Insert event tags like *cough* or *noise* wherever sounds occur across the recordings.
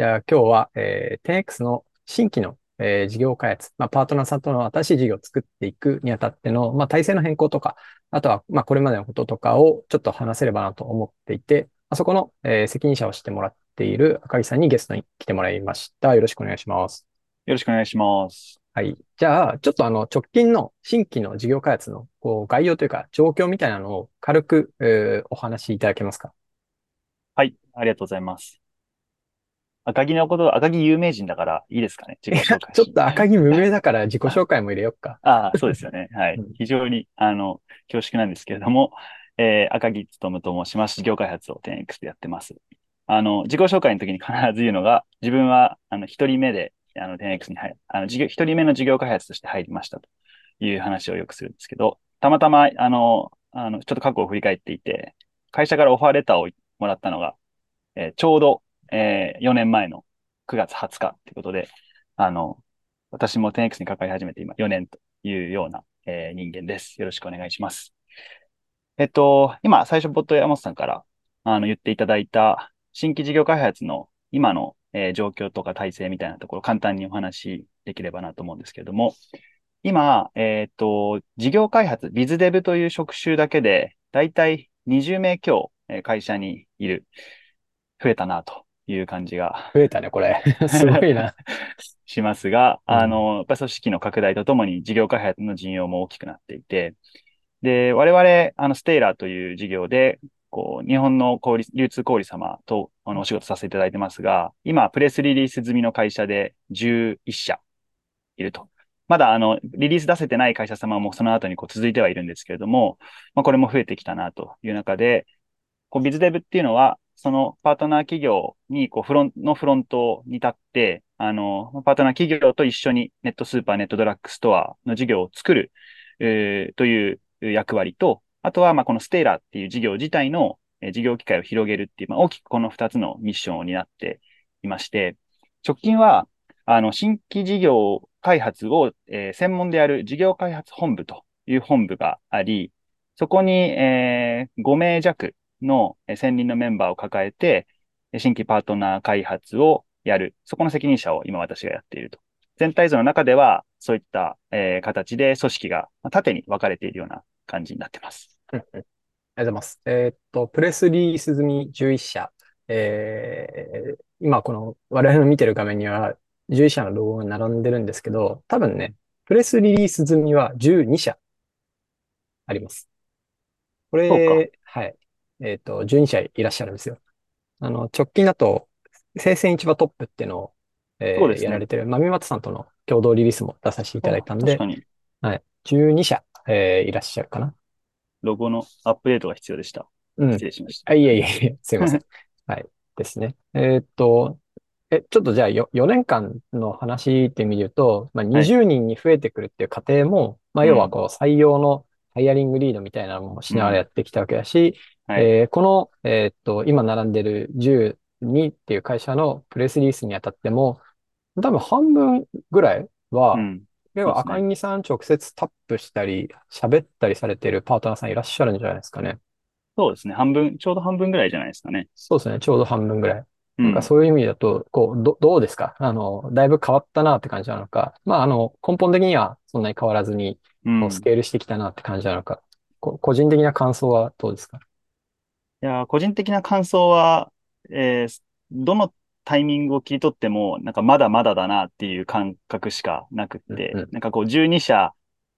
じゃあ今日は、えー、10X の新規の、えー、事業開発、まあ、パートナーさんとの新しい事業を作っていくにあたっての、まあ、体制の変更とか、あとは、まあ、これまでのこととかをちょっと話せればなと思っていて、あそこの、えー、責任者をしてもらっている赤木さんにゲストに来てもらいました。よろしくお願いします。よろしくお願いします。はい。じゃあ、ちょっとあの、直近の新規の事業開発のこう概要というか、状況みたいなのを軽く、えー、お話しいただけますか？はい、ありがとうございます。赤木のこと、赤木有名人だからいいですかね？自己紹介。ちょっと赤木無名だから自己紹介も入れよっか。*laughs* ああ、そうですよね。はい。非常に、あの、恐縮なんですけれども、えー、赤木務と申します。事業開発を 10X でやってます。あの、自己紹介の時に必ず言うのが、自分は、あの、一人目で、あの、10X に入あの、事業、一人目の事業開発として入りましたという話をよくするんですけど、たまたま、あの、あの、ちょっと過去を振り返っていて、会社からオファーレターをもらったのが、えー、ちょうど、えー、4年前の9月20日ということで、あの、私も 10X に関わり始めて今4年というような、えー、人間です。よろしくお願いします。えっと、今、最初、ボット山本さんから、あの、言っていただいた、新規事業開発の今の、えー、状況とか体制みたいなところ、簡単にお話しできればなと思うんですけれども、今、えっ、と、事業開発、ビズデブという職種だけで、だいたい20名強、え会社にいる。増えたなという感じが。増えたね、これ。*laughs* すごいな。しますが、あの、やっぱ組織の拡大とともに事業開発の陣容も大きくなっていて、で、我々、あの、ステイラーという事業で、こう、日本の小売流通小売様と、あの、お仕事させていただいてますが、今、プレスリリース済みの会社で11社いると。まだ、あの、リリース出せてない会社様もその後にこう続いてはいるんですけれども、まあ、これも増えてきたなという中で、こう、ビズデブっていうのは、そのパートナー企業に、こう、フロントのフロントに立って、あの、パートナー企業と一緒にネットスーパー、ネットドラッグストアの事業を作る、えー、という役割と、あとは、ま、このステーラーっていう事業自体の、え、事業機会を広げるっていう、まあ、大きくこの二つのミッションを担っていまして、直近は、あの、新規事業開発を、えー、専門である事業開発本部という本部があり、そこに、えー、5名弱の専任のメンバーを抱えて、新規パートナー開発をやる。そこの責任者を今私がやっていると。全体図の中では、そういった、えー、形で組織が縦に分かれているような感じになってます。*laughs* ありがとうございます。えー、っと、プレスリリース済み11社。えー、今この我々の見てる画面には11社のロゴが並んでるんですけど、多分ね、プレスリリース済みは12社あります。これ、はい。えっ、ー、と、12社いらっしゃるんですよ。あの、直近だと、生鮮市場トップっていうのを、えーね、やられてる、まみまつさんとの共同リリースも出させていただいたんで、はい。12社、えー、いらっしゃるかな。ロゴのアップデートが必要でした。うん。失礼しました。あいえいえ、すいません。*laughs* はい。ですね。えー、っと、え、ちょっとじゃあ 4, 4年間の話って見ると、まあ、20人に増えてくるっていう過程も、はい、まあ、要はこう採用のハイアリングリードみたいなのもしながらやってきたわけだし、はい、えー、この、えー、っと、今並んでる12っていう会社のプレスリリースにあたっても、多分半分ぐらいは、うん、要は赤木さん直接タップしたり、喋ったりされてるパートナーさんいらっしゃるんじゃないですかね。そうですね。半分、ちょうど半分ぐらいじゃないですかね。そうですね。ちょうど半分ぐらい。なんかそういう意味だと、こう、ど、どうですか？あの、だいぶ変わったなって感じなのか。まあ、あの、根本的にはそんなに変わらずに、こうスケールしてきたなって感じなのか。こ個人的な感想はどうですか？いや、個人的な感想は、えー、どのタイミングを切り取っても、なんかまだまだだなっていう感覚しかなくって、うんうん、なんかこう12社、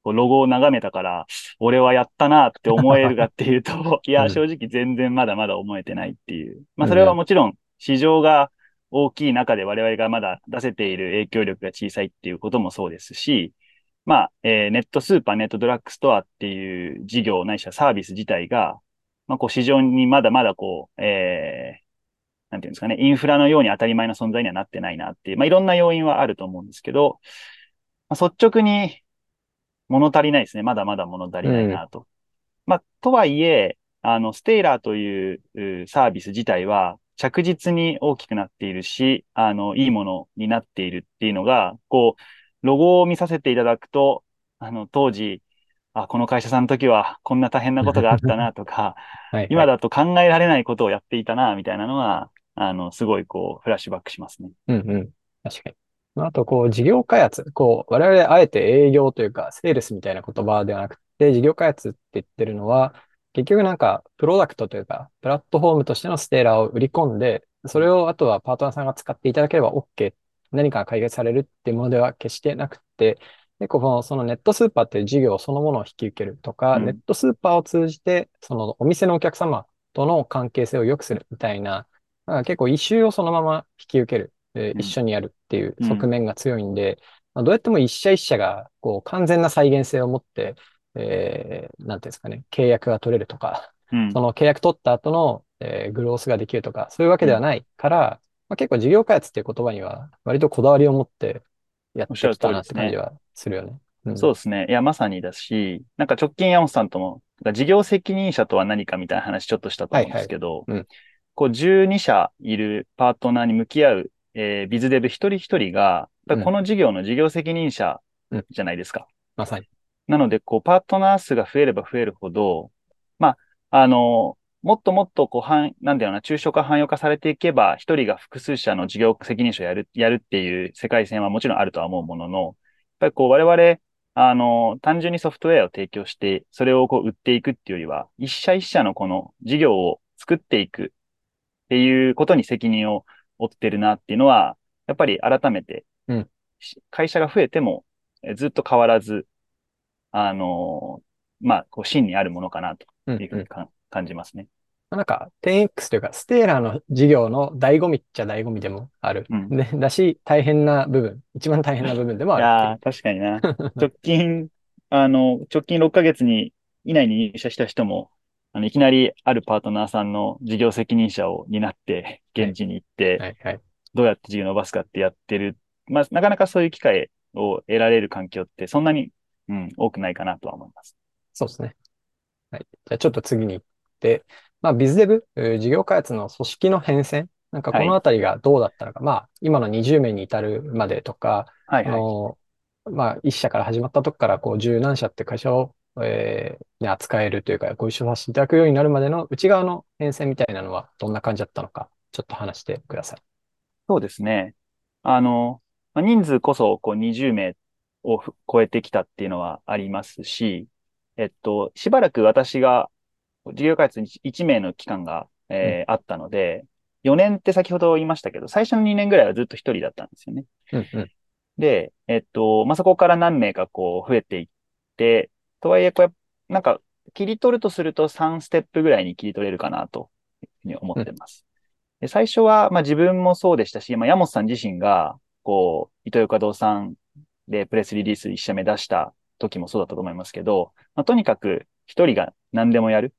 ロゴを眺めたから、俺はやったなって思えるかっていうと、*laughs* いや、正直全然まだまだ思えてないっていう。まあそれはもちろん市場が大きい中で我々がまだ出せている影響力が小さいっていうこともそうですし、まあ、えー、ネットスーパー、ネットドラッグストアっていう事業ないしはサービス自体が、まあ、こう市場にまだまだこう、えー、なんていうんですかね、インフラのように当たり前の存在にはなってないなっていう、まあ、いろんな要因はあると思うんですけど、まあ、率直に物足りないですね。まだまだ物足りないなと。うん、まあ、とはいえ、あの、ステイラーというサービス自体は着実に大きくなっているし、あの、いいものになっているっていうのが、こう、ロゴを見させていただくと、あの、当時、あ、この会社さんの時はこんな大変なことがあったなとか、*laughs* はい、今だと考えられないことをやっていたな、みたいなのは、ああの、すごいこう、フラッシュバックしますね。うんうん。確かに。あと、こう、事業開発。こう、我々あえて営業というか、セールスみたいな言葉ではなくて、事業開発って言ってるのは、結局なんか、プロダクトというか、プラットフォームとしてのステーラーを売り込んで、それをあとはパートナーさんが使っていただければ OK。何か解決されるっていうものでは決してなくて、結構そのネットスーパーっていう事業そのものを引き受けるとか、うん、ネットスーパーを通じて、そのお店のお客様との関係性を良くするみたいな、結構一周をそのまま引き受ける、えー、一緒にやるっていう側面が強いんで、まあ、どうやっても一社一社がこう完全な再現性を持って、えー、なんていうんですかね、契約が取れるとか、うん、その契約取った後の、えー、グロースができるとか、そういうわけではないから、まあ、結構事業開発っていう言葉には割とこだわりを持ってやってきたなって感じはするよね。うん、そうですね。いや、まさにだし、なんか直近山本さんとも、事業責任者とは何かみたいな話ちょっとしたと思うんですけど、はいはいうん、こう12社いるパートナーに向き合う、えー、ビズデブ一人一人が、この事業の事業責任者じゃないですか。まさに。なので、こう、パートナー数が増えれば増えるほど、まあ、あの、もっともっと、こう、ん、なんだよな、抽象化、汎用化されていけば、一人が複数社の事業責任者をやる、やるっていう世界線はもちろんあるとは思うものの、やっぱりこう、我々、あの、単純にソフトウェアを提供して、それをこう、売っていくっていうよりは、一社一社のこの事業を作っていくっていうことに責任を負ってるなっていうのは、やっぱり改めて、会社が増えても、ずっと変わらず、あの、まあ、こう、真にあるものかなというふうにか、うん。うん、感じますね。なんか、10X というか、ステーラーの事業の醍醐味っちゃ醍醐味でもある。うん、でだし、大変な部分、一番大変な部分でもあるいや *laughs* 確かにな。直近、*laughs* あの、直近6ヶ月に、以内に入社した人も、あの、いきなりあるパートナーさんの事業責任者を担って、現地に行って、はいはい、どうやって事業を伸ばすかってやってる？まあ、なかなかそういう機会を得られる環境ってそんなに、うん、多くないかなとは思います。そうですね。はい。じゃあちょっと次に行って、まあ、ビズデブ、事業開発の組織の変遷。なんかこのあたりがどうだったのか。はい、まあ、今の20名に至るまでとか、はい、はい、あの、まあ、1社から始まったとこから、こう、十何社って会社をえー、ね、扱えるというか、ご一緒させていただくようになるまでの内側の変遷みたいなのはどんな感じだったのか、ちょっと話してください。そうですね。あの、まあ、人数こそこう20名を超えてきたっていうのはありますし、えっと、しばらく私が事業開発に1名の期間が、えー、うん、あったので、4年って先ほど言いましたけど、最初の2年ぐらいはずっと1人だったんですよね。うんうん、で、えっと、まあ、そこから何名かこう増えていって、とはいえ、これ、なんか、切り取るとすると3ステップぐらいに切り取れるかなというふうに思ってます。で最初は、まあ自分もそうでしたし、まあ山本さん自身が、こう、糸魚川堂さんでプレスリリース1社目出した時もそうだったと思いますけど、まあ、とにかく一人が何でもやる。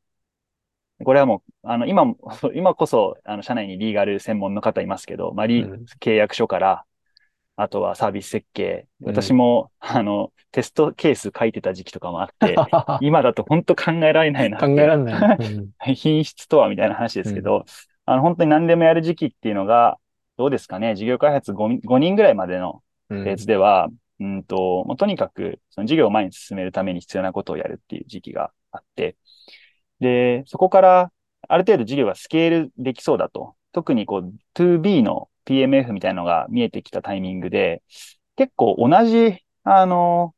これはもう、あの、今も、*laughs* 今こそ、あの、社内にリーガル専門の方いますけど、まあ、リ、うん、契約書から、あとはサービス設計。私も、うん、あの、テストケース書いてた時期とかもあって、*laughs* 今だと本当考えられないな考えられない。*laughs* うん、品質とはみたいな話ですけど、うん、あの、本当に何でもやる時期っていうのが、どうですかね、事業開発 5, 5人ぐらいまでのフェーズでは、うん、んと、もうとにかく、その事業を前に進めるために必要なことをやるっていう時期があって、で、そこから、ある程度事業がスケールできそうだと。特にこう、2B の PMF みたいなのが見えてきたタイミングで、結構同じ、あの、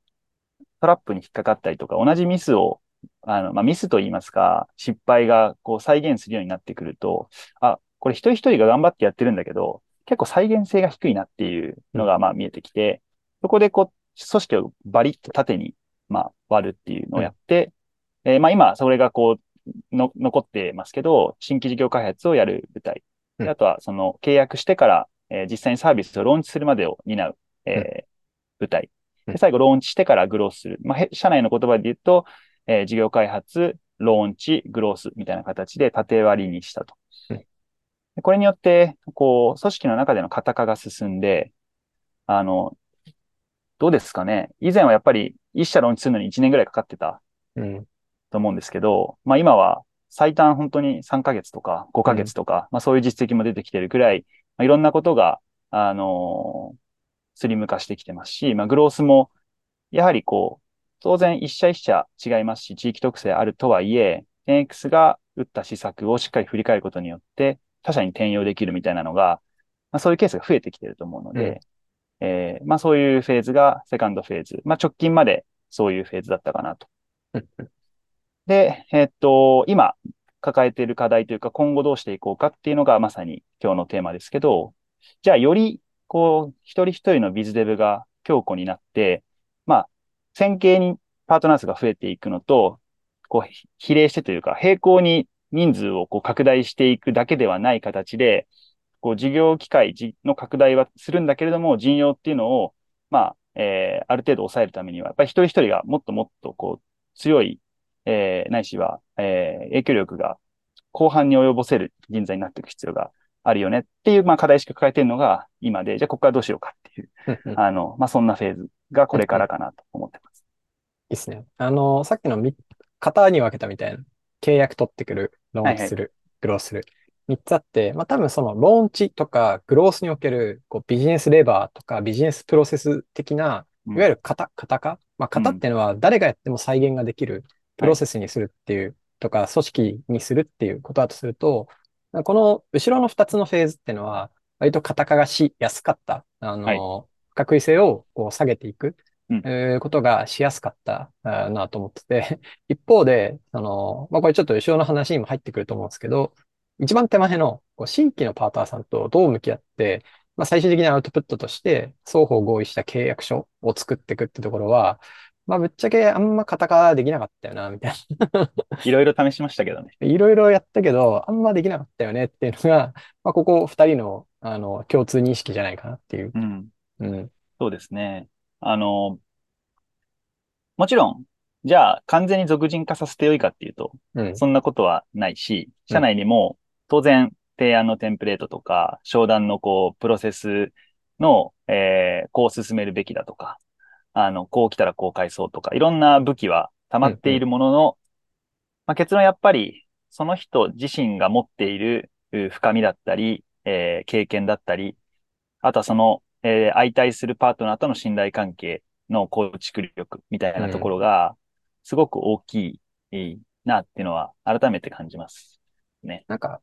トラップに引っかかったりとか、同じミスを、あの、まあ、ミスと言いますか、失敗がこう再現するようになってくると、あ、これ一人一人が頑張ってやってるんだけど、結構再現性が低いなっていうのがまあ見えてきて、そこでこう、組織をバリッと縦に、まあ、割るっていうのをやって、うん、えー、まあ今、それがこう、の、残ってますけど、新規事業開発をやる舞台であとは、その契約してから、えー、実際にサービスをローンチするまでを担う、えー、舞台。で最後、ローンチしてからグロースする。まあ、社内の言葉で言うと、えー、事業開発、ローンチ、グロースみたいな形で縦割りにしたと。これによって、こう、組織の中での型化が進んで、あの、どうですかね。以前はやっぱり一社ローンチするのに1年ぐらいかかってたと思うんですけど、まあ今は最短本当に3ヶ月とか5ヶ月とか、うん、まあそういう実績も出てきてるくらい、まあ、いろんなことが、あのー、スリム化してきてますし、まあグロースも、やはりこう、当然一社一社違いますし、地域特性あるとはいえ、10X が打った施策をしっかり振り返ることによって、他社に転用できるみたいなのが、まあ、そういうケースが増えてきてると思うので、えーまあそういうフェーズがセカンドフェーズ。まあ直近までそういうフェーズだったかなと。で、えっと、今抱えている課題というか今後どうしていこうかっていうのがまさに今日のテーマですけど、じゃあよりこう一人一人のビズデブが強固になって、まあ線形にパートナー数が増えていくのと、こう比例してというか並行に人数をこう拡大していくだけではない形で、こう事業機会の拡大はするんだけれども、人用っていうのを、まあ、えー、ある程度抑えるためには、やっぱり一人一人がもっともっとこう強い、えー、ないしは、えー、影響力が後半に及ぼせる人材になっていく必要があるよねっていう、まあ、課題しか抱えてるのが今で、じゃあここからどうしようかっていう、あの、まあ、そんなフェーズがこれからかなと思ってます。いいですね。あの、さっきの型に分けたみたいな、契約取ってくる、ローンチする、はいはい、グロースする。3つあって、まあ多分そのローンチとかグロースにおけるこうビジネスレバーとかビジネスプロセス的な、いわゆる型、型化まあ型っていうのは誰がやっても再現ができるプロセスにするっていう、とか組織にするっていうことだとすると、この後ろの2つのフェーズっていうのは割と型化がしやすかった。あの、はい、不確実性をこう下げていく。うん、えー、ことがしやすかったなと思ってて、*laughs* 一方で、その、まあ、これちょっと後ろの話にも入ってくると思うんですけど、一番手前のこう新規のパートナーさんとどう向き合って、まあ、最終的なアウトプットとして双方合意した契約書を作っていくってところは、まあ、ぶっちゃけあんまカタカナできなかったよな、みたいな。*laughs* いろいろ試しましたけどね。*laughs* いろいろやったけど、あんまできなかったよねっていうのが、まあ、ここ二人の、あの、共通認識じゃないかなっていう。うん。うん。そうですね。あの、もちろん、じゃあ完全に俗人化させてよいかっていうと、うん、そんなことはないし、社内にも当然提案のテンプレートとか、商談のこう、プロセスの、えー、こう進めるべきだとか、あの、こう来たらこう返そうとか、いろんな武器は溜まっているものの、うんうん、まあ、結論やっぱり、その人自身が持っている深みだったり、えー、経験だったり、あとはその、えー、相対するパートナーとの信頼関係の構築力みたいなところが、すごく大きいなっていうのは改めて感じます。ね。なんか、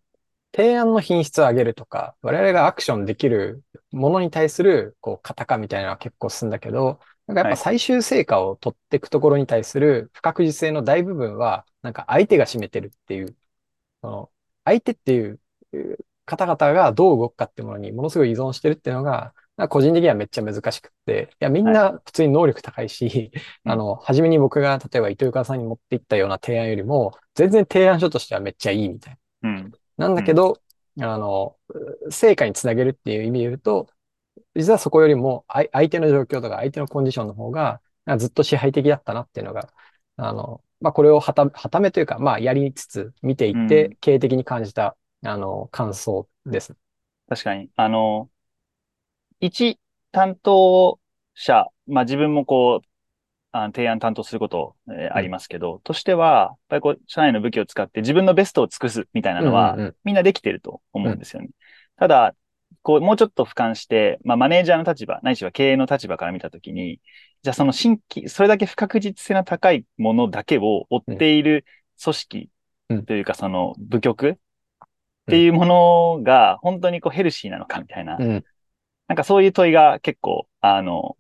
提案の品質を上げるとか、我々がアクションできるものに対する、こう、型化みたいなのは結構進んだけど、なんかやっぱ最終成果を取っていくところに対する不確実性の大部分は、なんか相手が占めてるっていう、その、相手っていう方々がどう動くかっていうものにものすごい依存してるっていうのが、個人的にはめっちゃ難しくって、いや、みんな普通に能力高いし、はい、あの、初めに僕が例えば伊藤川さんに持っていったような提案よりも、全然提案書としてはめっちゃいいみたいな。うん、なんだけど、うん、あの、成果につなげるっていう意味で言うと、実はそこよりも相手の状況とか相手のコンディションの方がずっと支配的だったなっていうのが、あの、まあ、これをはた、はためというか、まあ、やりつつ見ていって、経営的に感じた、あの、感想です。確かに。あの、一担当者、まあ自分もこう、あの提案担当すること、えー、ありますけど、としては、やっぱりこう、社内の武器を使って自分のベストを尽くすみたいなのは、みんなできてると思うんですよね。ただ、こう、もうちょっと俯瞰して、まあ、マネージャーの立場、ないしは経営の立場から見たときに、じゃあその新規、それだけ不確実性の高いものだけを追っている組織というか、その部局っていうものが本当にこうヘルシーなのかみたいな、なんかそういう問いが結構、あの、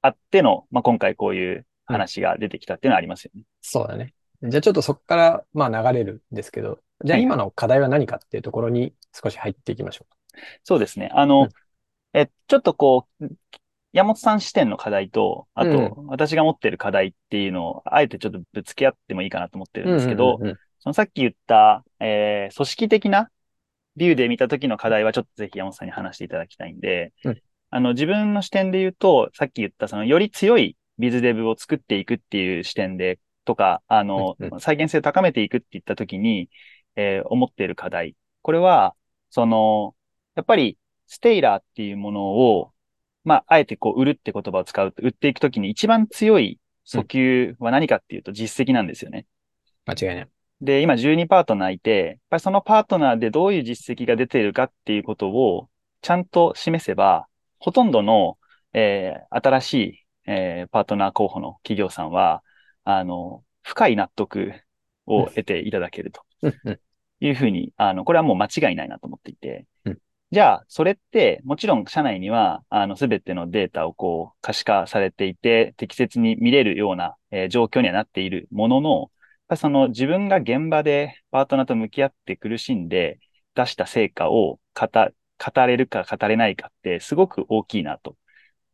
あっての、まあ、今回こういう話が出てきたっていうのはありますよね。そうだね。じゃあちょっとそこから、まあ流れるんですけど、じゃあ今の課題は何かっていうところに少し入っていきましょう。そうですね。あの、うん、え、ちょっとこう、山本さん視点の課題と、あと、私が持ってる課題っていうのを、あえてちょっとぶつけ合ってもいいかなと思ってるんですけど、そのさっき言った、えー、組織的なビューで見た時の課題はちょっとぜひ山本さんに話していただきたいんで、うん、あの、自分の視点で言うと、さっき言ったそのより強いビズデブを作っていくっていう視点で、とか、あの、うん、再現性を高めていくって言った時に、えー、思っている課題。これは、その、やっぱり、ステイラーっていうものを、まあ、あえてこう、売るって言葉を使うと、売っていくときに一番強い訴求は何かっていうと実績なんですよね。間違いない。で、今12パートナーいて、やっぱりそのパートナーでどういう実績が出ているかっていうことをちゃんと示せば、ほとんどの、えー、新しい、えー、パートナー候補の企業さんは、あの、深い納得を得ていただけるというふうに、あの、これはもう間違いないなと思っていて、うんじゃあ、それって、もちろん社内には、あの、すべてのデータをこう、可視化されていて、適切に見れるような、えー状況にはなっているものの、やっぱその自分が現場でパートナーと向き合って苦しんで出した成果を語、語れるか語れないかってすごく大きいなと。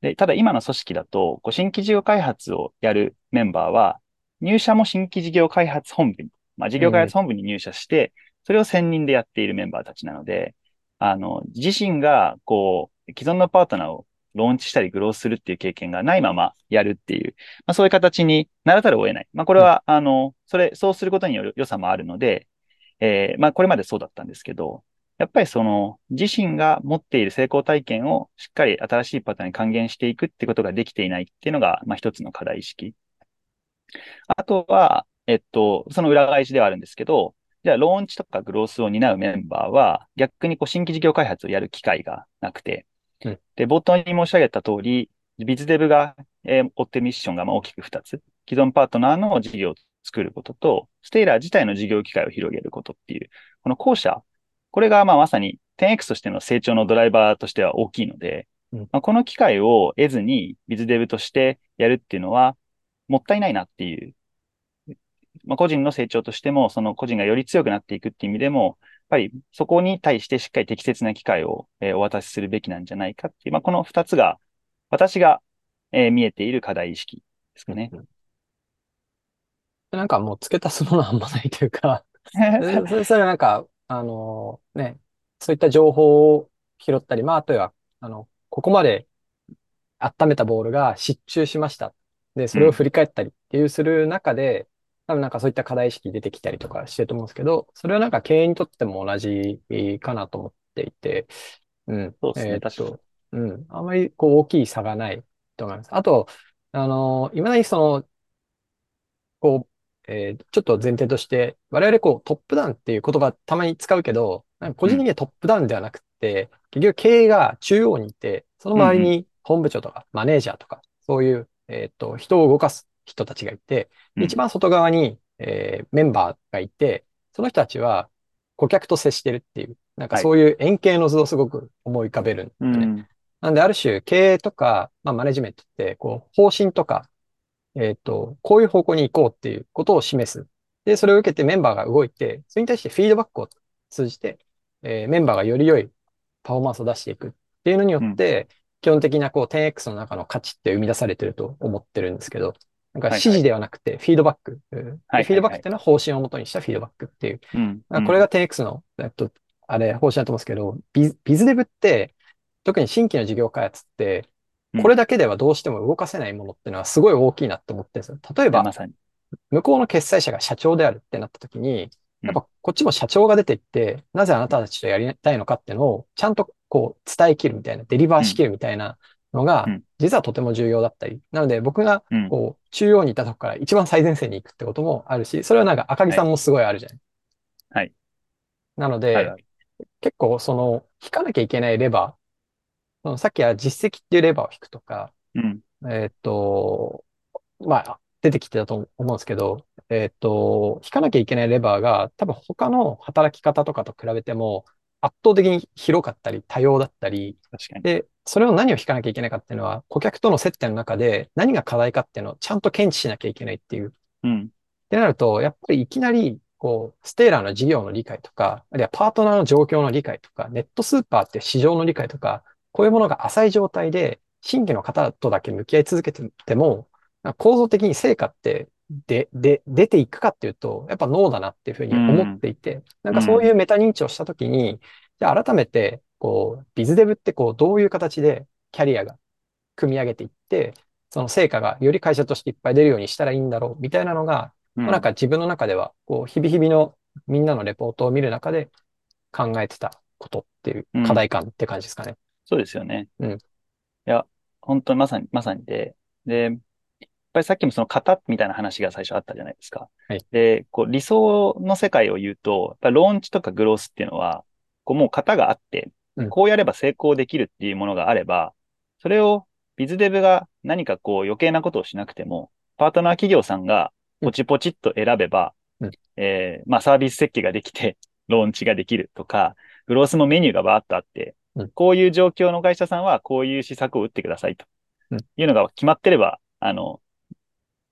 で、ただ今の組織だと、こう新規事業開発をやるメンバーは、入社も新規事業開発本部に、まあ、事業開発本部に入社して、それを専任でやっているメンバーたちなので、あの、自身が、こう、既存のパートナーをローンチしたりグロースするっていう経験がないままやるっていう、まあ、そういう形にならざるを得ない。まあ、これは、あの、それ、そうすることによる良さもあるので、えーまあ、これまでそうだったんですけど、やっぱりその、自身が持っている成功体験をしっかり新しいパターンに還元していくってことができていないっていうのが、まあ、一つの課題意識。あとは、えっと、その裏返しではあるんですけど、じゃあ、ローンチとかグロースを担うメンバーは、逆にこう新規事業開発をやる機会がなくて、うん。で、冒頭に申し上げた通り、ビズデブが、えー追ってるミッションがまあ大きく2つ。既存パートナーの事業を作ることと、ステイラー自体の事業機会を広げることっていう、この後者、これがまあまさに 10X としての成長のドライバーとしては大きいので、うん。まあ、この機会を得ずにビズデブとしてやるっていうのは、もったいないなっていうまあ、個人の成長としても、その個人がより強くなっていくっていう意味でも、やっぱりそこに対してしっかり適切な機会を、えーお渡しするべきなんじゃないかっていう、まあ、この二つが、私が、えー見えている課題意識ですかね。なんかもう付け足すものはあんまないというか、*laughs* そそれそれなんか、あのね、そういった情報を拾ったり、まあ、あとは、あの、ここまで温めたボールが失注しました。で、それを振り返ったりっていうする中で、多分なんかそういった課題意識出てきたりとかしてると思うんですけど、それはなんか経営にとっても同じかなと思っていて、うん。そうですねえーっ確かにと、うん。あんまりこう大きい差がないと思います。あと、あの、今だにその、こう、えーちょっと前提として、我々こうトップダウンっていう言葉たまに使うけど、なんか個人的にはトップダウンではなくて、結局経営が中央にいて、その周りに本部長とかマネージャーとか、そういう、えっと、人を動かす人たちがいて、うん一番外側に、えーメンバーがいて、その人たちは顧客と接してるっていう、なんかはいそういう円形の図をすごく思い浮かべるんですよね。うん。なんで、ある種、経営とか、まあ、マネジメントって、こう、方針とか、えっと、こういう方向に行こうっていうことを示す。で、それを受けてメンバーが動いて、それに対してフィードバックを通じて、えーメンバーがより良いパフォーマンスを出していくっていうのによって、基本的なこう 10X の中の価値って生み出されてると思ってるんですけど、なんかはいはい指示ではなくてフィードバック。うんではいフィードバックっていうのは方針をもとにしたフィードバックっていううん。あこれが 10X の、えっと、あれ、方針だと思うんですけど、ビズビズデブって、特に新規の事業開発ってうん、これだけではどうしても動かせないものっていうのはすごい大きいなって思ってるんですよ。例えば。向こうの決裁者が社長であるってなった時に、うんやっぱこっちも社長が出ていって、なぜあなたたちとやりたいのかっていうのを、ちゃんとこう伝えきるみたいな、デリバーしきるみたいなのがうん、実はとても重要だったり。なので僕がうん。こう、中央にいたとこから一番最前線に行くってこともあるし、それはなんか赤木さんもすごいあるじゃない。はい。なので、はいはい結構その、引かなきゃいけないレバー、そのさっきは実績っていうレバーを引くとか、うん。えーっと、まあ、出てきてたと思うんですけど、えーっと、引かなきゃいけないレバーが多分他の働き方とかと比べても圧倒的に広かったり多様だったり、確かに。で、それを何を引かなきゃいけないかっていうのは、顧客との接点の中で何が課題かっていうのをちゃんと検知しなきゃいけないっていう。うん。ってなると、やっぱりいきなり、こう、ステーラーの事業の理解とか、あるいはパートナーの状況の理解とか、ネットスーパーって市場の理解とか、こういうものが浅い状態で、新規の方とだけ向き合い続けてても、構造的に成果って、で、で、出ていくかっていうと、やっぱノーだなっていうふうに思っていて、なんかそういうメタ認知をしたときに、じゃあ改めて、こう、ビズデブってこう、どういう形でキャリアが組み上げていって、その成果がより会社としていっぱい出るようにしたらいいんだろう、みたいなのが、うん。まあなんか自分の中では、こう、日々日々のみんなのレポートを見る中で考えてたことっていう課題感って感じですかね。そうですよね。うん。いや、本当にまさに、まさにで、で、ぱりさっきもその型みたいな話が最初あったじゃないですか。はい。で、こう理想の世界を言うと、やっぱりローンチとかグロースっていうのは、こうもう型があってうん、こうやれば成功できるっていうものがあれば、それをビズデブが何かこう余計なことをしなくても、パートナー企業さんがポチポチっと選べば、うん。えーまあサービス設計ができて、ローンチができるとか、グロースもメニューがバーっとあってうん、こういう状況の会社さんはこういう施策を打ってくださいとうん。いうのが決まってれば、あの、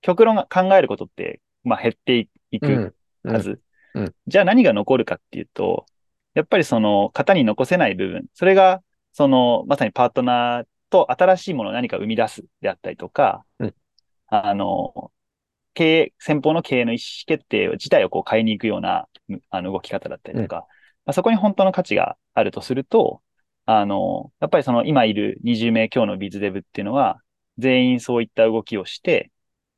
極論が考えることって、まあ減っていくうん。数。うん。うん。じゃあ何が残るかっていうと、やっぱりその型に残せない部分、それがそのまさにパートナーと新しいものを何か生み出すであったりとか、うん。あの、経営、先方の経営の意思決定自体をこう変えに行くようなむあの動き方だったりとか、まあ、そこに本当の価値があるとすると、あの、やっぱりその今いる20名強のビズデブっていうのは、全員そういった動きをして、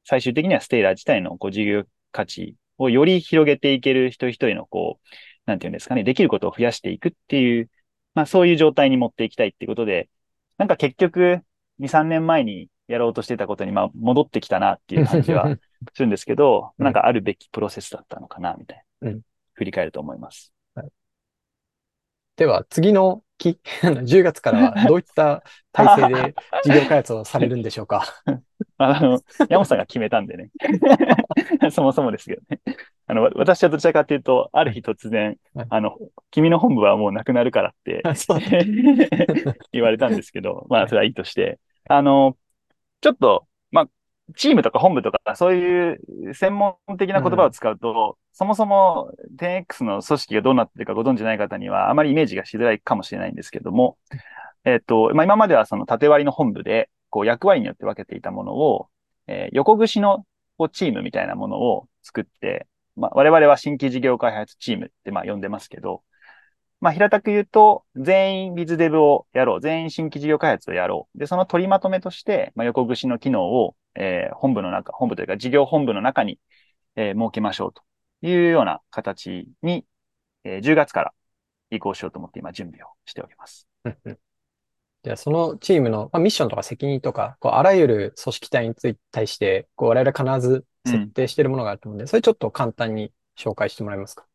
最終的にはステイラー自体のこう事業価値をより広げていける一人一人のこう、なんていうんですかね、できることを増やしていくっていう、まあそういう状態に持っていきたいっていうことで、なんか結局、2、3年前にやろうとしてたことにまあ戻ってきたなっていう感じは *laughs* するんですけど、うんなんかあるべきプロセスだったのかな、みたいな。うん振り返ると思います。では、次の期、*laughs* 10月からはどういった体制で事業開発をされるんでしょうか？*laughs* あの、山本さんが決めたんでね。*laughs* そもそもですけどね。あの、わ私はどちらかというと、ある日突然はい、あの、君の本部はもうなくなるからって *laughs* 言われたんですけど、まあ、それはいいとして、あの、ちょっと、まあ、チームとか本部とか、そういう専門的な言葉を使うと、そもそも 10X の組織がどうなってるかご存知ない方には、あまりイメージがしづらいかもしれないんですけども、えっと、まあ、今まではその縦割りの本部で、こう役割によって分けていたものを、えー横串のこうチームみたいなものを作って、まあ、我々は新規事業開発チームってまあ呼んでますけど、まあ、平たく言うと、全員ビズデブをやろう。全員新規事業開発をやろう。で、その取りまとめとして、まあ、横串の機能を、えー本部の中、本部というか事業本部の中に、えー設けましょうというような形に、えー10月から移行しようと思って今準備をしております。*laughs* じゃあ、そのチームの、まあ、ミッションとか責任とか、こうあらゆる組織体につい対して、こう我々必ず設定しているものがあると思うんで、それちょっと簡単に紹介してもらえますか？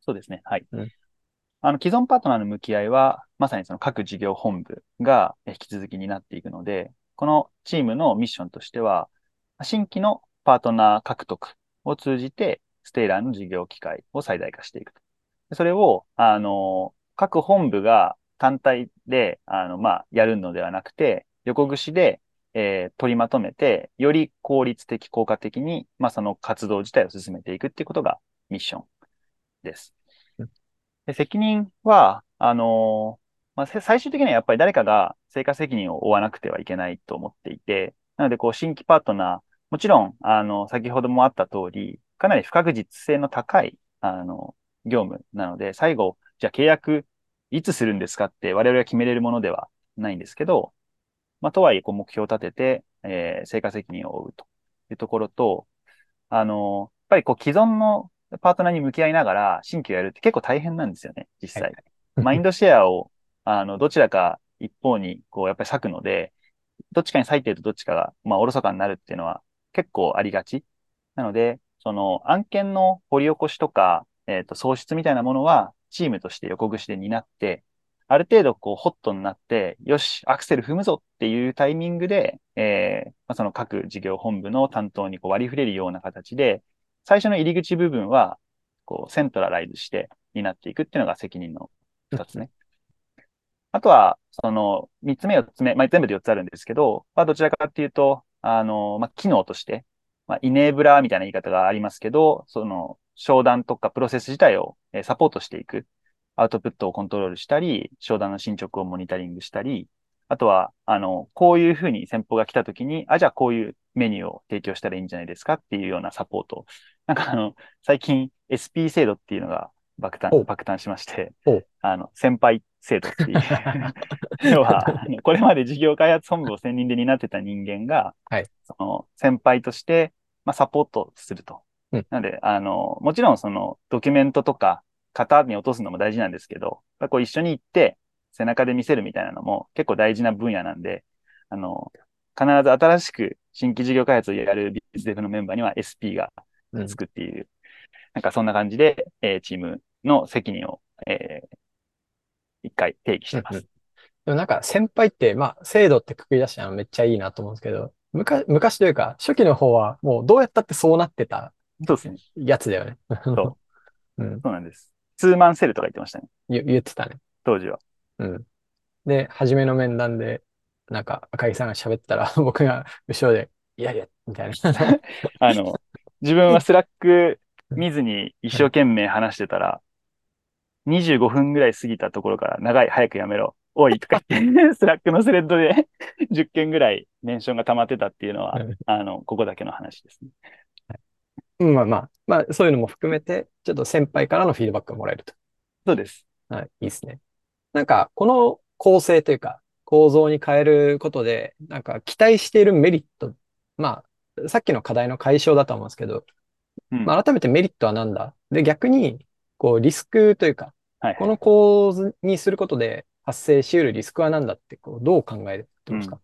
そうですね。はい。うんあの、既存パートナーの向き合いは、まさにその各事業本部がえ引き続きになっていくので、このチームのミッションとしては、新規のパートナー獲得を通じて、ステイラーの事業機会を最大化していくと。でそれを、あの、各本部が単体で、あの、まあ、やるのではなくて、横串で、えー取りまとめて、より効率的、効果的に、まあ、その活動自体を進めていくっていうことがミッションです。で責任は、あのまあ、最終的にはやっぱり誰かが成果責任を負わなくてはいけないと思っていて、なので、こう、新規パートナー、もちろん、あの、先ほどもあった通り、かなり不確実性の高い、あの、業務なので、最後、じゃあ契約いつするんですかって我々が決めれるものではないんですけど、まあ、とはいえ、こう、目標を立てて、えー成果責任を負うというところと、あの、やっぱりこう、既存のパートナーに向き合いながら新規をやるって結構大変なんですよね、実際。はい *laughs* マインドシェアを、あの、どちらか一方に、こう、やっぱり割くので、どっちかに割いてるとどっちかが、まあ、おろそかになるっていうのは結構ありがち。なので、その案件の掘り起こしとか、えっ、と、創出みたいなものは、チームとして横串で担って、ある程度、こう、ホットになって、よし、アクセル踏むぞっていうタイミングで、えーまあ、その各事業本部の担当にこう割り振れるような形で、最初の入り口部分は、こう、セントラライズして担っていくっていうのが責任の二つね。あとは、その、三つ目、四つ目、まあ、全部で四つあるんですけど、まあ、どちらかっていうと、あの、まあ、機能として、まあ、イネーブラーみたいな言い方がありますけど、その、商談とかプロセス自体をえーサポートしていく。アウトプットをコントロールしたり、商談の進捗をモニタリングしたり、あとは、あの、こういうふうに先方が来た時に、あ、じゃあこういうメニューを提供したらいいんじゃないですか？っていうようなサポート。なんかあの、最近 SP 制度っていうのが爆お誕、爆誕しましてお、あの、先輩制度っていう。*laughs* 要は、これまで事業開発本部を専任で担ってた人間が、はいその先輩として、まあ、サポートすると。うんなので、あの、もちろんそのドキュメントとか型に落とすのも大事なんですけど、こう一緒に行って背中で見せるみたいなのも結構大事な分野なんで、あの、必ず新しく新規事業開発をやるビズデブのメンバーには SP がうんつくっていう、なんかそんな感じで、えーチームの責任を、えー一回定義してます。うんうんでもなんか先輩って、まあ、制度ってくくり出したのめっちゃいいなと思うんですけど、昔、昔というか、初期の方はもうどうやったってそうなってたそうですね。やつだよね。そう。*laughs* うん。そうなんです。ツーマンセルとか言ってましたね。言言ってたね。当時は。うん。で、初めの面談で、なんか赤木さんが喋ったら、*laughs* 僕が後ろで、いやいや、みたいな。*laughs* あの、自分は Slack 見ずに一生懸命話してたら、25分ぐらい過ぎたところから、長い、早くやめろ。おい、とか言って、Slack *laughs* のスレッドで *laughs* 10件ぐらいメンションが溜まってたっていうのはうん、あの、ここだけの話ですね。うんまあまあ、まあ、そういうのも含めて、ちょっと先輩からのフィードバックがもらえると。そうです。はい、いいですね。なんか、この構成というか、構造に変えることで、なんか期待しているメリット、まあ、さっきの課題の解消だと思うんですけど、うん。まあ、改めてメリットは何だ？で、逆に、こう、リスクというか、はいはい。この構図にすることで発生し得るリスクは何だって、こう、どう考えてますか？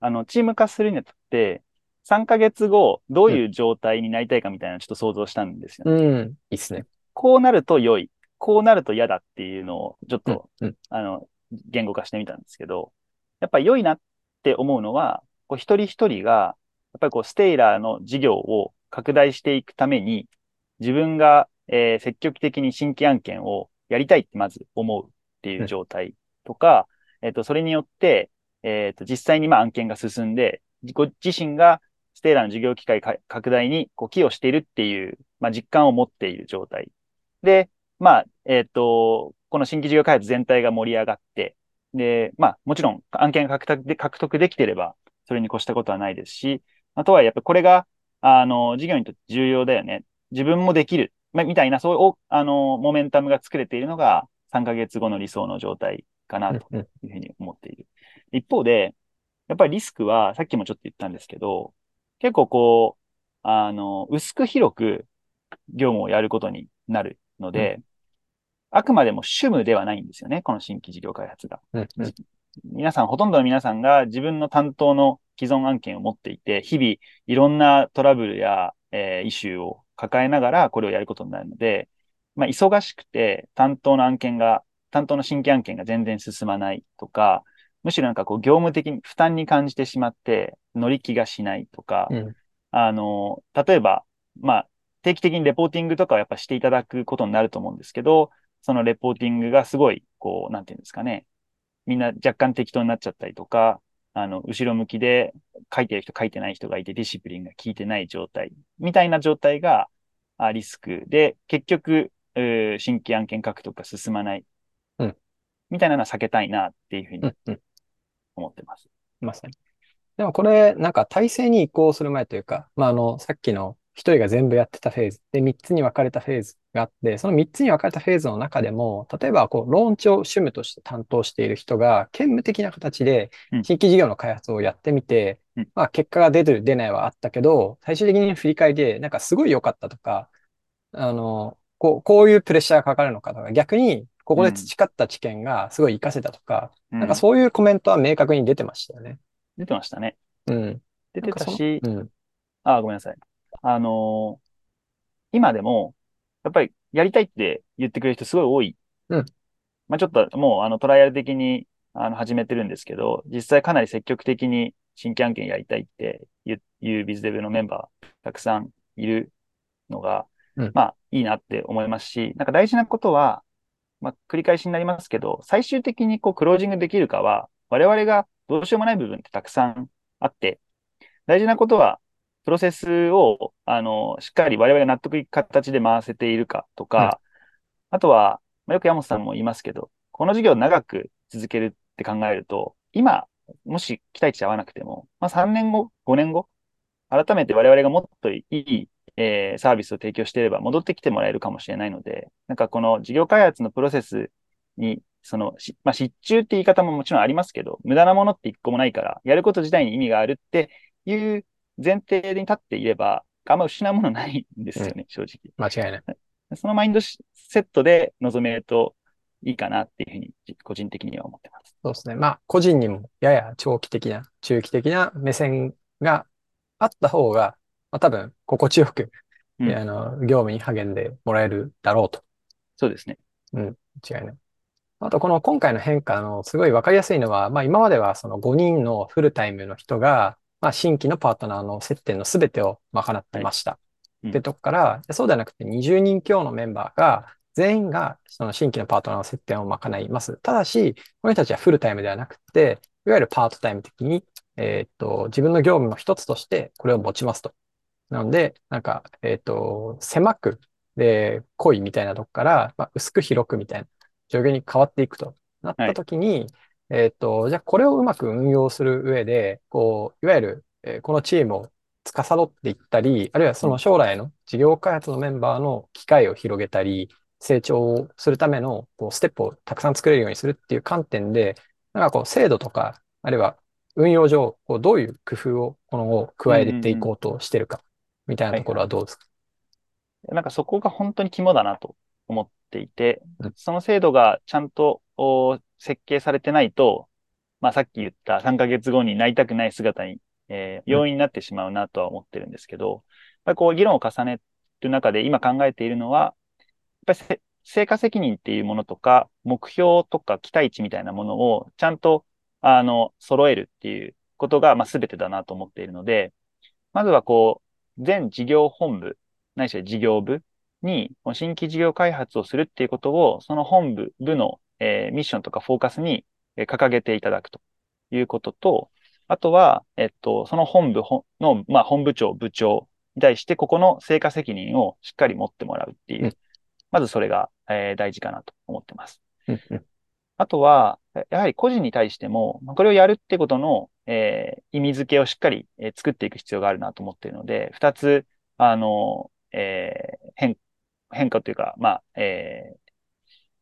あの、チーム化するにあたって、3ヶ月後、どういう状態になりたいかみたいなちょっと想像したんですよね。うん、いいっすね。こうなると良い、こうなると嫌だっていうのを、ちょっうん。と、うん。あの、言語化してみたんですけど、やっぱり良いなって思うのは、こう一人一人が、やっぱりこう、ステイラーの事業を拡大していくために、自分が、えー積極的に新規案件をやりたいってまず思うっていう状態とか、えっと、それによって、えっと、実際にまあ案件が進んで、ご自身がステーラーの事業機会か拡大にこう寄与しているっていう、まあ、実感を持っている状態。で、まあ、えっ、と、この新規事業開発全体が盛り上がって、で、まあ、もちろん案件が獲得で獲得できていれば、それに越したことはないですし、あとはやっぱりこれが、あの、事業にとって重要だよね。自分もできる。まあ、みたいな、そういうお、あの、モメンタムが作れているのが、3ヶ月後の理想の状態かな、とうんうんいうふうに思っている。一方で、やっぱりリスクは、さっきもちょっと言ったんですけど、結構こう、あの、薄く広く業務をやることになるので、あくまでも主務ではないんですよね、この新規事業開発が。うんうん皆さん、ほとんどの皆さんが自分の担当の既存案件を持っていて、日々いろんなトラブルや、えーイシューを抱えながらこれをやることになるので、まあ、忙しくて担当の案件が、担当の新規案件が全然進まないとか、むしろなんかこう業務的に負担に感じてしまって乗り気がしないとか、うんあの、例えば、まあ、定期的にレポーティングとかをやっぱしていただくことになると思うんですけど、そのレポーティングがすごい、こう、なんていうんですかね。みんな若干適当になっちゃったりとか、あの、後ろ向きで書いてる人書いてない人がいてディシプリンが効いてない状態、みたいな状態があリスクで、結局、新規案件獲得が進まない。うんみたいなのは避けたいなっていうふうにうんうん。思ってます。まさに。でもこれ、なんか体制に移行する前というか、まあ、あの、さっきの一人が全部やってたフェーズで3つに分かれたフェーズがあって、その3つに分かれたフェーズの中でも、例えばこう、ローンチを趣務として担当している人が、兼務的な形でうん新規事業の開発をやってみて、うんまあ、結果が出る、出ないはあったけど、最終的に振り返りで、なんかすごい良かったとか、あの、こう、こういうプレッシャーがかかるのかとか、逆に、ここで培った知見がすごい活かせたとか、うんなんかそういうコメントは明確に出てましたよね。出てましたね。うん。出てたし、うん。あ、ごめんなさい。あのー今でも、やっぱりやりたいって言ってくれる人すごい多い。うんまあちょっともうあのトライアル的にあの始めてるんですけど、実際かなり積極的に新規案件やりたいっていういうビズデブのメンバーたくさんいるのが、うんまあいいなって思いますし、なんか大事なことは、まあ繰り返しになりますけど、最終的にこうクロージングできるかは、我々がどうしようもない部分ってたくさんあって、大事なことは、プロセスを、あの、しっかり我々が納得いく形で回せているかとか、あとは、まあ、よく山本さんも言いますけど、この事業を長く続けるって考えると、今、もし期待値合わなくても、まあ、3年後、5年後、改めて我々がもっといい、えーサービスを提供していれば戻ってきてもらえるかもしれないので、なんかこの事業開発のプロセスに、その、しまあ、失注って言い方ももちろんありますけど、無駄なものって一個もないから、やること自体に意味があるっていう前提に立っていれば、あんま失うものないんですよね、正直。間違いない。そのマインドセットで臨めるといいかなっていうふうに、個人的には思ってます。そうですね。まあ、個人にもやや長期的な、中期的な目線があった方が、まあ、多分、心地よく、うんあの、業務に励んでもらえるだろうと。そうですね。違いない。あと、この今回の変化のすごいわかりやすいのは、まあ今まではその5人のフルタイムの人が、まあ新規のパートナーの接点のすべてを賄ってました。うんってとこから、そうではなくて20人強のメンバーが全員がその新規のパートナーの接点を賄います。ただし、この人たちはフルタイムではなくて、いわゆるパートタイム的に、えー、っと、自分の業務の一つとしてこれを持ちますと。なので、なんか、えっと、狭く、で、濃いみたいなとこから、まあ、薄く広くみたいな状況に変わっていくと。なったときに、はい、えっと、じゃあこれをうまく運用する上で、こう、いわゆる、えー、このチームを司っていったり、あるいはその将来の事業開発のメンバーの機会を広げたり、成長するためのこうステップをたくさん作れるようにするっていう観点で、なんかこう制度とか、あるいは運用上、こうどういう工夫を今後加えていこうとしてるか、みたいなところはどうですか、はい、なんかそこが本当に肝だなと思っていて、その制度がちゃんと設計されてないと、まあさっき言った3ヶ月後になりたくない姿にえー、要因になってしまうなとは思ってるんですけど、やっぱりこう議論を重ねる中で今考えているのは、やっぱり成果責任っていうものとか、目標とか期待値みたいなものをちゃんと、あの、揃えるっていうことが、まあ、全てだなと思っているので、まずはこう、全事業本部、ないしは事業部に、新規事業開発をするっていうことを、その本部、部の、えー、ミッションとかフォーカスに掲げていただくということと、あとは、えっと、その本部の、まあ、本部長、部長に対して、ここの成果責任をしっかり持ってもらうっていう、うん、まずそれが、えー、大事かなと思ってます。あとは、やはり個人に対しても、これをやるってことの、えー、意味付けをしっかり、えー、作っていく必要があるなと思っているので、二つ、あの、えー、変、変化というか、まあ、えー、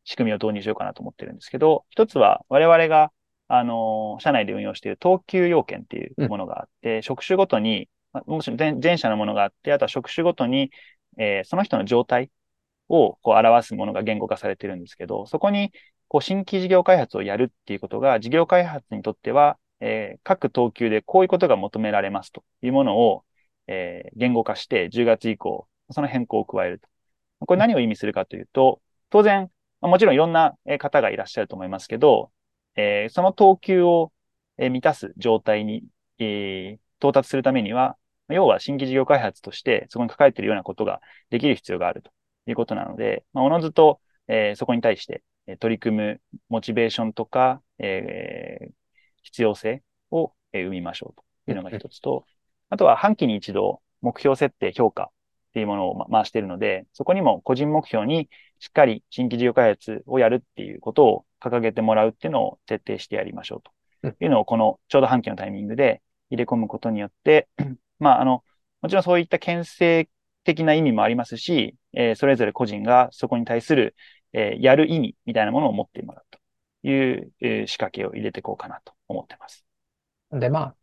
仕組みを導入しようかなと思ってるんですけど、一つは我々があの、社内で運用している等級要件っていうものがあって、うん、職種ごとに、もちろん前者のものがあって、あとは職種ごとに、えー、その人の状態をこう表すものが言語化されてるんですけど、そこにこう新規事業開発をやるっていうことが、事業開発にとっては、えー、各等級でこういうことが求められますというものを、えー、言語化して10月以降、その変更を加えると。これ何を意味するかというと、当然、もちろんいろんな方がいらっしゃると思いますけど、えー、その等級を満たす状態に、えー、到達するためには、要は新規事業開発としてそこに書かれているようなことができる必要があるということなので、まあ、おのずと、えー、そこに対して取り組むモチベーションとか、えー、必要性を生みましょうと。いうのが一つと、あとは半期に一度目標設定評価っていうものを回しているので、そこにも個人目標にしっかり新規事業開発をやるっていうことを掲げてもらうっていうのを徹底してやりましょうと。いうのをこのちょうど半期のタイミングで入れ込むことによって、*clears throat* まあ、あの、もちろんそういった牽制的な意味もありますし、えー、それぞれ個人がそこに対する、えー、やる意味みたいなものを持ってもらうという、えー、仕掛けを入れていこうかなと思ってます。で、まあ、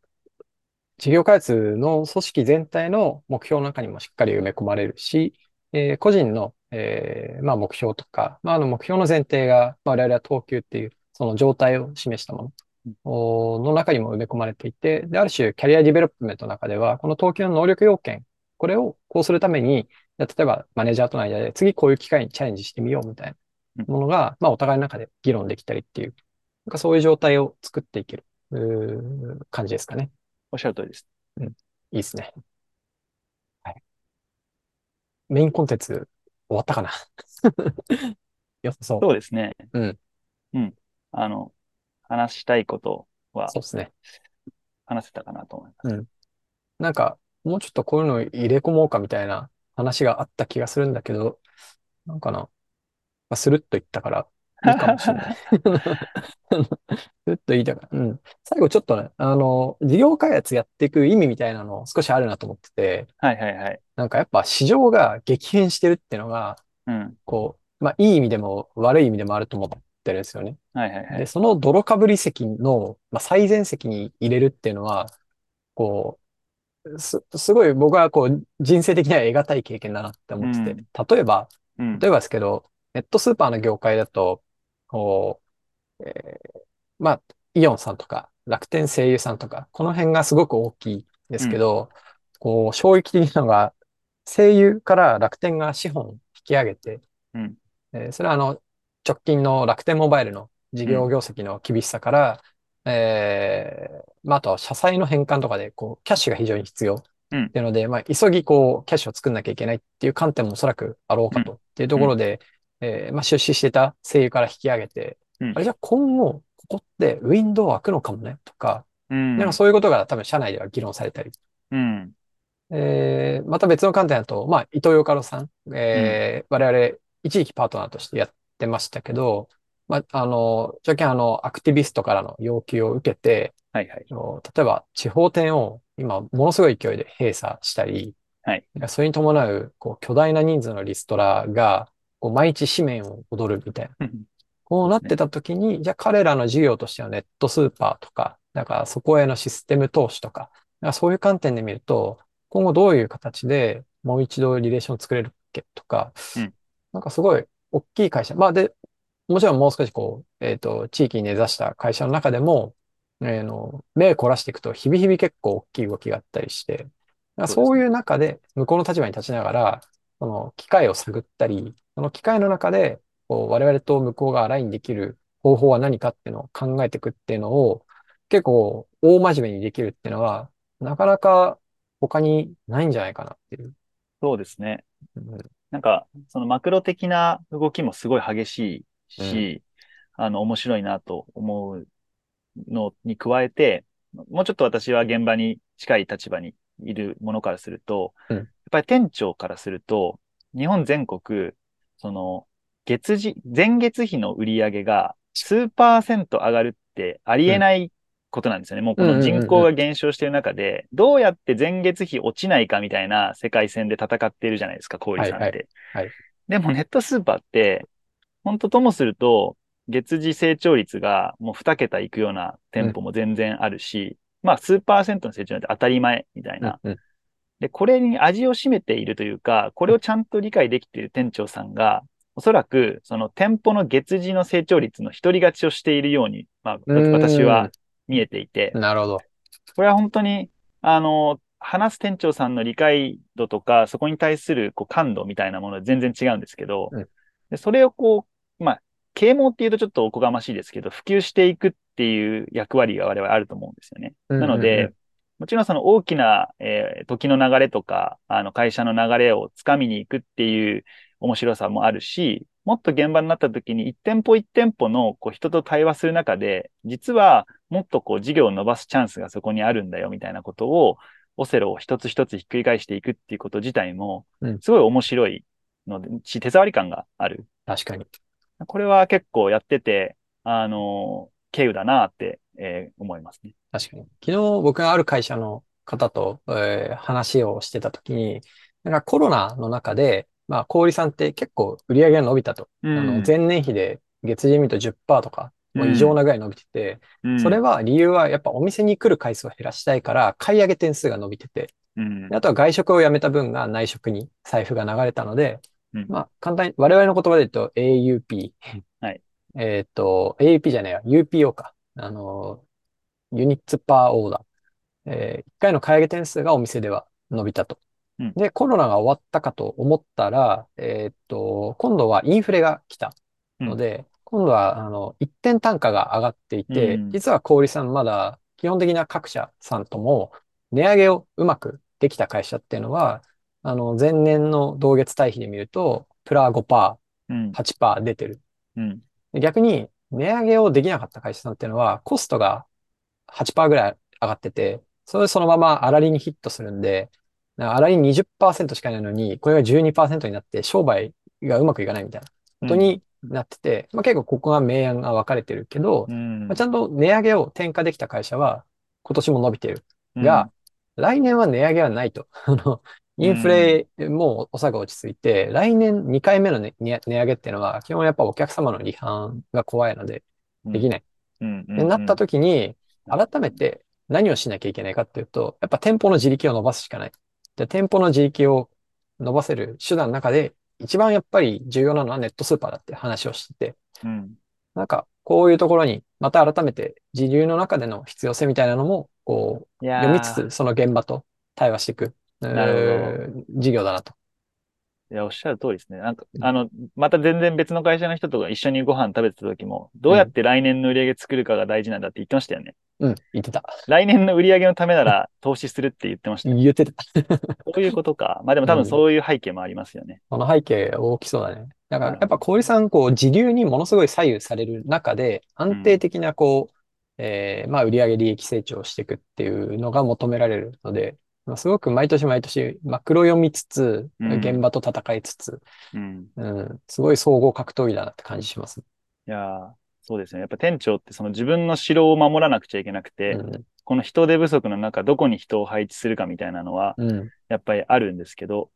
事業開発の組織全体の目標の中にもしっかり埋め込まれるし、えー、個人の、えー、まあ、目標とか、まあ、あの目標の前提が、まあ、我々は等級っていうその状態を示したものの中にも埋め込まれていて、で、ある種キャリアディベロップメントの中では、この等級の能力要件、これをこうするために、例えばマネージャーとの間で次こういう機会にチャレンジしてみようみたいなものが、まあ、お互いの中で議論できたりっていう、なんかそういう状態を作っていける感じですかね。おっしゃる通りです。うん。いいですね。はい。メインコンテンツ終わったかな？*laughs* よさそう。そうですね。うん。うん。あの、話したいことはそうですね。話せたかなと思います。うん。なんか、もうちょっとこういうの入れ込もうかみたいな話があった気がするんだけど、なんかな、まあ、スルッと言ったから、*laughs* いいかもしれない。*laughs* ずっと言いたかった。うん。最後ちょっとね、あの、事業開発やっていく意味みたいなの少しあるなと思ってて、はいはいはい。なんかやっぱ市場が激変してるっていうのが、うん。こう、まあいい意味でも悪い意味でもあると思ってるんですよね。はいはいはい。で、その泥かぶり席の、まあ、最前席に入れるっていうのは、こう、す、すごい僕はこう人生的には得難い経験だなって思ってて、例えば、うん、例えばですけど、ネットスーパーの業界だと、こう、えー、まあ、イオンさんとか、楽天声優さんとか、この辺がすごく大きいですけど、うん、こう、衝撃的なのが、声優から楽天が資本を引き上げて、うん、えー、それはあの、直近の楽天モバイルの事業業績の厳しさから、うん、えー、まあ、あとは社債の返還とかで、こう、キャッシュが非常に必要。っていうので、まあ、急ぎこう、キャッシュを作んなきゃいけないっていう観点もおそらくあろうかと。っていうところで、えーまあ、出資してた声優から引き上げて、うんあれじゃあ今後、ここってウィンドウ開くのかもねとか、うん。なんかそういうことが多分社内では議論されたり。うん。えーまた別の観点だと、まあ、伊藤洋華郎さん、えー我々一時期パートナーとしてやってましたけど、まあ、あの、最近あの、アクティビストからの要求を受けて、はいはい。例えば地方店を今ものすごい勢いで閉鎖したり、はいそれに伴うこう巨大な人数のリストラがこう毎日紙面を踊るみたいな。こうなってた時に、じゃあ彼らの事業としてはネットスーパーとか、だからそこへのシステム投資とか、だからそういう観点で見ると、今後どういう形でもう一度リレーション作れるっけとか、うんなんかすごい大きい会社。まあで、もちろんもう少しこう、えっと、地域に根ざした会社の中でも、えーの、目凝らしていくと、日々日々結構大きい動きがあったりして、そういう中で、向こうの立場に立ちながら、その機会を探ったり、その機会の中で、こう我々と向こうがアラインできる方法は何かっていうのを考えていくっていうのを、結構大真面目にできるっていうのは、なかなか他にないんじゃないかなっていう。そうですね。うんなんか、そのマクロ的な動きもすごい激しいし、あの、面白いなと思うのに加えて、もうちょっと私は現場に近い立場にいるものからすると、うんやっぱり店長からすると、日本全国、その、月次、前月比の売り上げが数パーセント上がるってありえないことなんですよね。もうこの人口が減少している中で、どうやって前月比落ちないかみたいな世界線で戦っているじゃないですか、小売さんって。はいはいはいでもネットスーパーって、本当ともすると、月次成長率がもう2桁いくような店舗も全然あるし、まあ数パーセントの成長なんて当たり前みたいな。うんで、これに味を占めているというか、これをちゃんと理解できている店長さんが、おそらくその店舗の月次の成長率の独り勝ちをしているように、まあ、うん私は見えていて、なるほど。これは本当に、あの、話す店長さんの理解度とか、そこに対するこう感度みたいなものは全然違うんですけど、うんでそれをこう、まあ、啓蒙っていうとちょっとおこがましいですけど、普及していくっていう役割が我々あると思うんですよね。なのでん、もちろんその大きな、えー時の流れとか、あの会社の流れをつかみに行くっていう面白さもあるし、もっと現場になった時に一店舗一店舗のこう人と対話する中で、実はもっとこう事業を伸ばすチャンスがそこにあるんだよみたいなことを、オセロを一つ一つひっくり返していくっていうこと自体もうん、すごい面白いので、し手触り感がある。確かに。これは結構やってて、あの、経由だなって、えー思いますね。確かに。昨日僕がある会社の方と、えー話をしてたときに、なんかコロナの中で、まあ、小売さんって結構売り上げが伸びたと。うんあの前年比で月次見ると10%とか、もう異常なぐらい伸びてて、それは、は理由はやっぱお店に来る回数を減らしたいから、買い上げ点数が伸びてて、うんであとは外食をやめた分が内食に財布が流れたので、うんまあ、簡単に、我々の言葉で言うと AUP。はい。えっと、AUP じゃないや、UPO か。あの、ユニッツパーオーダー。えー、1回の買い上げ点数がお店では伸びたと。うんで、コロナが終わったかと思ったら、えっと、今度はインフレが来たので、今度は、あの、一点単価が上がっていて、うん実は小売さんまだ、基本的な各社さんとも、値上げをうまくできた会社っていうのは、あの、前年の同月対比で見ると、プラ5%、うん。8%出てる。逆に、値上げをできなかった会社さんっていうのは、コストが8%ぐらい上がってて、それそのまま粗利にヒットするんで、粗利20%しかないのに、これが12%になって商売がうまくいかないみたいなことになってて、まあ、結構ここが明暗が分かれてるけど、うん、まあ、ちゃんと値上げを転嫁できた会社は今年も伸びてる。が、来年は値上げはないと。*laughs* インフレもおさが落ち着いて、来年2回目の、ね、値上げっていうのは、基本やっぱお客様の離反が怖いので、できない。うん、うんでなった時に、改めて何をしなきゃいけないかっていうと、やっぱ店舗の自力を伸ばすしかない。で、店舗の自力を伸ばせる手段の中で、一番やっぱり重要なのはネットスーパーだって話をしてて、うん、なんか、こういうところに、また改めて自流の中での必要性みたいなのも、こう、読みつつ、その現場と対話していく、えー事業だなと。いや、おっしゃる通りですね。なんか、あの、また全然別の会社の人とか一緒にご飯食べてた時も、どうやって来年の売り上げ作るかが大事なんだって言ってましたよね。うん、言ってた。来年の売り上げのためなら *laughs* 投資するって言ってましたよ。言ってた。*laughs* そういうことか。まあでも多分そういう背景もありますよね。この背景大きそうだね。だからやっぱ小売さん、こう、時流にものすごい左右される中で、安定的な、こう、えーまあ、売上利益成長していくっていうのが求められるので、まあすごく毎年毎年、マクロ読みつつ、うん現場と戦いつつ、うん。うん、すごい総合格闘技だなって感じします。いやーそうですね。やっぱ店長ってその自分の城を守らなくちゃいけなくて、うん、この人手不足の中、どこに人を配置するかみたいなのは、うん、やっぱりあるんですけど、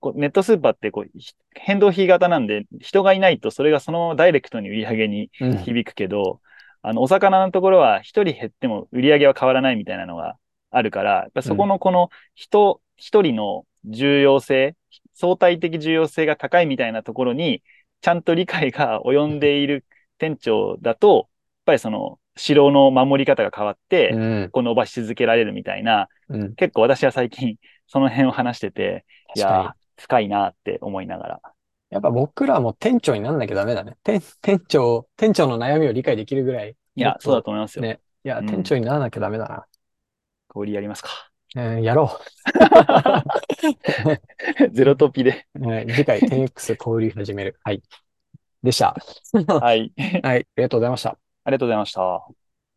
こうネットスーパーってこうひ変動比型なんで、人がいないとそれがそのままダイレクトに売り上げにうん、響くけど、あの、お魚のところは一人減っても売り上げは変わらないみたいなのがあるから、やっぱそこのこの人、一人の重要性、相対的重要性が高いみたいなところに、ちゃんと理解が及んでいる店長だと、やっぱりその、城の守り方が変わって、うん、こう伸ばし続けられるみたいな、うん、結構私は最近その辺を話してて、いやー、深いなって思いながら。やっぱ僕らも店長になんなきゃダメだね。店、店長、店長の悩みを理解できるぐらい。いや、そうだと。と思いますよ。ね。いや、うん店長にならなきゃダメだな。小売りやりますか。えーやろ *laughs* ゼロトピで。う。はい次回 10X 小売り始める。はい。でした。はい。はい。ありがとうございました。ありがとうございました。